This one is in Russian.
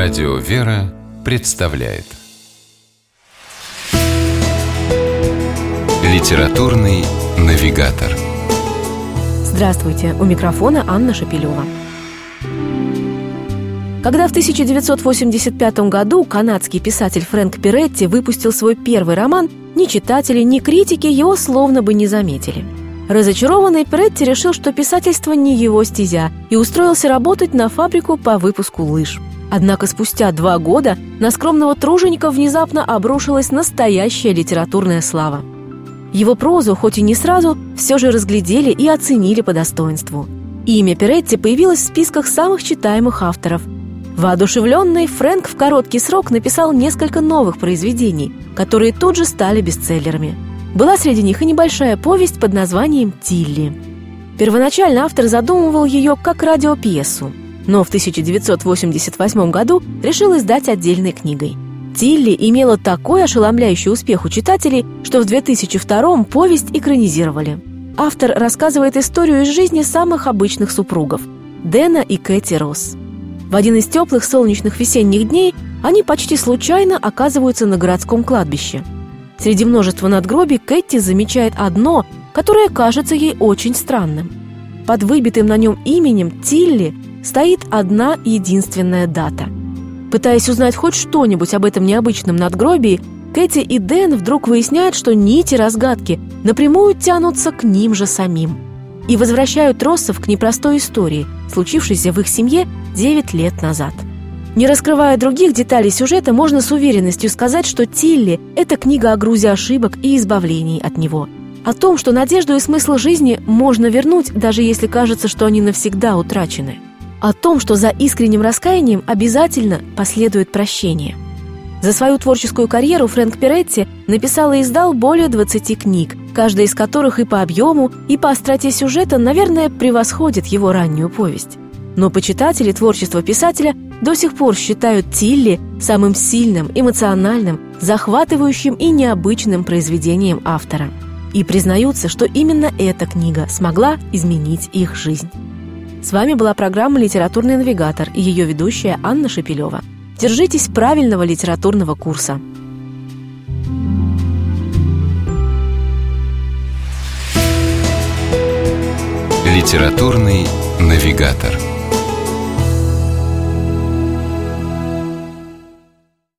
Радио «Вера» представляет Литературный навигатор Здравствуйте! У микрофона Анна Шапилева. Когда в 1985 году канадский писатель Фрэнк Перетти выпустил свой первый роман, ни читатели, ни критики его словно бы не заметили. Разочарованный Перетти решил, что писательство не его стезя, и устроился работать на фабрику по выпуску лыж – Однако спустя два года на скромного труженика внезапно обрушилась настоящая литературная слава. Его прозу, хоть и не сразу, все же разглядели и оценили по достоинству. Имя Перетти появилось в списках самых читаемых авторов. Воодушевленный, Фрэнк в короткий срок написал несколько новых произведений, которые тут же стали бестселлерами. Была среди них и небольшая повесть под названием «Тилли». Первоначально автор задумывал ее как радиопьесу – но в 1988 году решил издать отдельной книгой. Тилли имела такой ошеломляющий успех у читателей, что в 2002 повесть экранизировали. Автор рассказывает историю из жизни самых обычных супругов – Дэна и Кэти Росс. В один из теплых солнечных весенних дней они почти случайно оказываются на городском кладбище. Среди множества надгробий Кэти замечает одно, которое кажется ей очень странным. Под выбитым на нем именем Тилли стоит одна единственная дата. Пытаясь узнать хоть что-нибудь об этом необычном надгробии, Кэти и Дэн вдруг выясняют, что нити разгадки напрямую тянутся к ним же самим. И возвращают Россов к непростой истории, случившейся в их семье 9 лет назад. Не раскрывая других деталей сюжета, можно с уверенностью сказать, что «Тилли» — это книга о грузе ошибок и избавлении от него. О том, что надежду и смысл жизни можно вернуть, даже если кажется, что они навсегда утрачены – о том, что за искренним раскаянием обязательно последует прощение. За свою творческую карьеру Фрэнк Перетти написал и издал более 20 книг, каждая из которых и по объему, и по остроте сюжета, наверное, превосходит его раннюю повесть. Но почитатели творчества писателя до сих пор считают Тилли самым сильным, эмоциональным, захватывающим и необычным произведением автора. И признаются, что именно эта книга смогла изменить их жизнь. С вами была программа «Литературный навигатор» и ее ведущая Анна Шепелева. Держитесь правильного литературного курса. «Литературный навигатор»